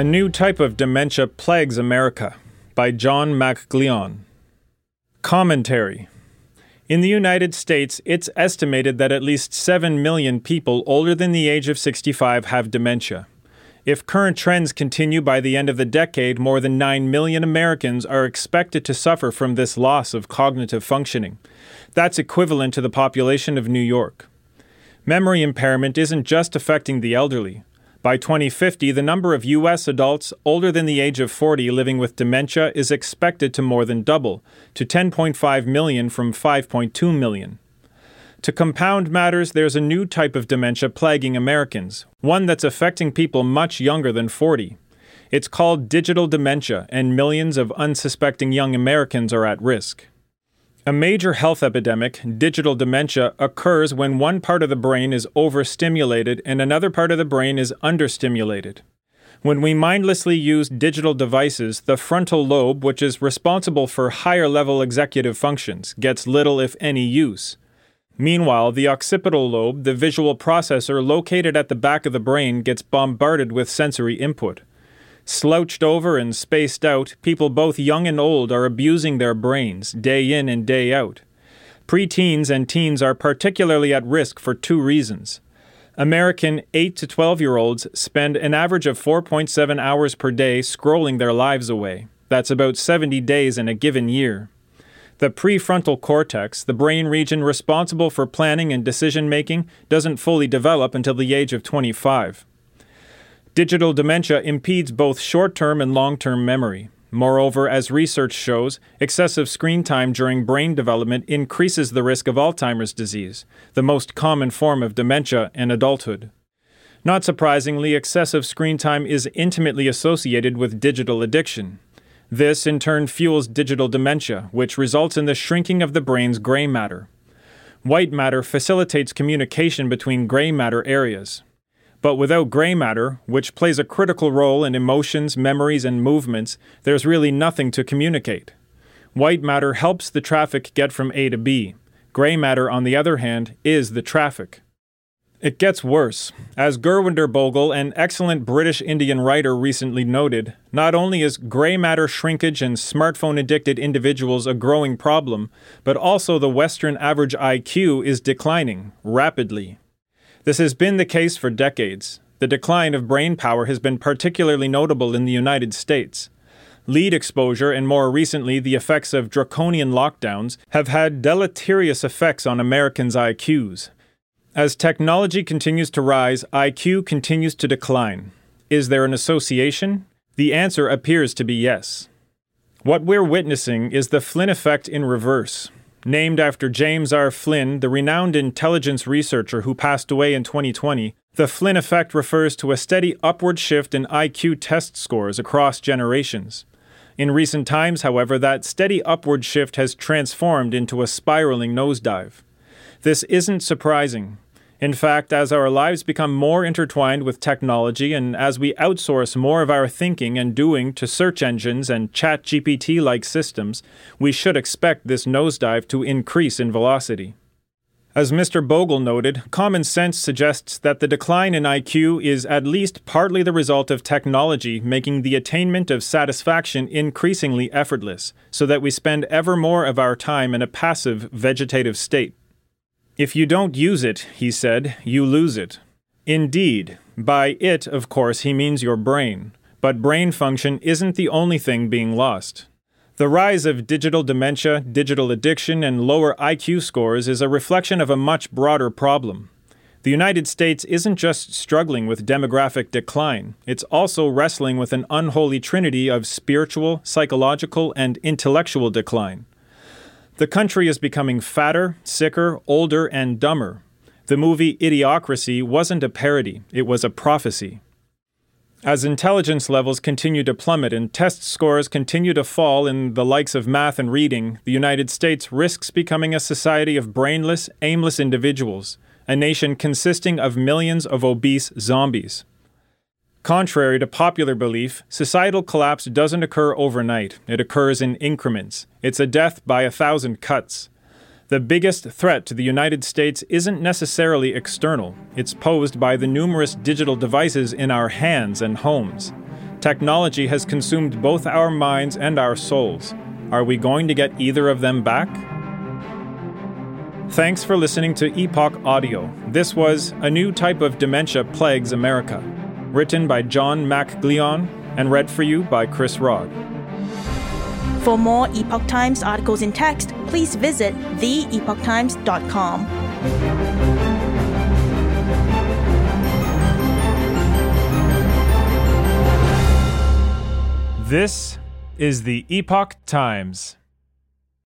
A New Type of Dementia Plagues America by John Mac Ghlionn. Commentary In the United States, it's estimated that at least 7 million people older than the age of 65 have dementia. If current trends continue by the end of the decade, more than 9 million Americans are expected to suffer from this loss of cognitive functioning. That's equivalent to the population of New York. Memory impairment isn't just affecting the elderly. By 2050, the number of U.S. adults older than the age of 40 living with dementia is expected to more than double, to 10.5 million from 5.2 million. To compound matters, there's a new type of dementia plaguing Americans, one that's affecting people much younger than 40. It's called digital dementia, and millions of unsuspecting young Americans are at risk. A major health epidemic, digital dementia, occurs when one part of the brain is overstimulated and another part of the brain is understimulated. When we mindlessly use digital devices, the frontal lobe, which is responsible for higher level executive functions, gets little, if any, use. Meanwhile, the occipital lobe, the visual processor located at the back of the brain, gets bombarded with sensory input. Slouched over and spaced out, people both young and old are abusing their brains, day in and day out. Preteens and teens are particularly at risk for two reasons. American 8 to 12 year olds spend an average of 4.7 hours per day scrolling their lives away. That's about 70 days in a given year. The prefrontal cortex, the brain region responsible for planning and decision making, doesn't fully develop until the age of 25. Digital dementia impedes both short term and long term memory. Moreover, as research shows, excessive screen time during brain development increases the risk of Alzheimer's disease, the most common form of dementia in adulthood. Not surprisingly, excessive screen time is intimately associated with digital addiction. This, in turn, fuels digital dementia, which results in the shrinking of the brain's gray matter. White matter facilitates communication between gray matter areas. But without gray matter, which plays a critical role in emotions, memories, and movements, there's really nothing to communicate. White matter helps the traffic get from A to B. Gray matter, on the other hand, is the traffic. It gets worse. As Gurwinder Bhogal, an excellent British Indian writer, recently noted, not only is gray matter shrinkage in smartphone addicted individuals a growing problem, but also the Western average IQ is declining rapidly. This has been the case for decades. The decline of brain power has been particularly notable in the United States. Lead exposure and more recently the effects of draconian lockdowns have had deleterious effects on Americans' IQs. As technology continues to rise, IQ continues to decline. Is there an association? The answer appears to be yes. What we're witnessing is the Flynn effect in reverse. Named after James R. Flynn, the renowned intelligence researcher who passed away in 2020, the Flynn effect refers to a steady upward shift in IQ test scores across generations. In recent times, however, that steady upward shift has transformed into a spiraling nosedive. This isn't surprising. In fact, as our lives become more intertwined with technology and as we outsource more of our thinking and doing to search engines and chat GPT like systems, we should expect this nosedive to increase in velocity. As Mr. Bhogal noted, common sense suggests that the decline in IQ is at least partly the result of technology making the attainment of satisfaction increasingly effortless, so that we spend ever more of our time in a passive vegetative state. If you don't use it, he said, you lose it. Indeed, by it, of course, he means your brain. But brain function isn't the only thing being lost. The rise of digital dementia, digital addiction, and lower IQ scores is a reflection of a much broader problem. The United States isn't just struggling with demographic decline, it's also wrestling with an unholy trinity of spiritual, psychological, and intellectual decline. The country is becoming fatter, sicker, older, and dumber. The movie Idiocracy wasn't a parody, it was a prophecy. As intelligence levels continue to plummet and test scores continue to fall in the likes of math and reading, the United States risks becoming a society of brainless, aimless individuals, a nation consisting of millions of obese zombies. Contrary to popular belief, societal collapse doesn't occur overnight. It occurs in increments. It's a death by a thousand cuts. The biggest threat to the United States isn't necessarily external, it's posed by the numerous digital devices in our hands and homes. Technology has consumed both our minds and our souls. Are we going to get either of them back? Thanks for listening to Epoch Audio. This was A New Type of Dementia Plagues America, written by John Mac Ghlionn and read for you by Chris Rod. For more Epoch Times articles in text, please visit theepochtimes.com. This is the Epoch Times.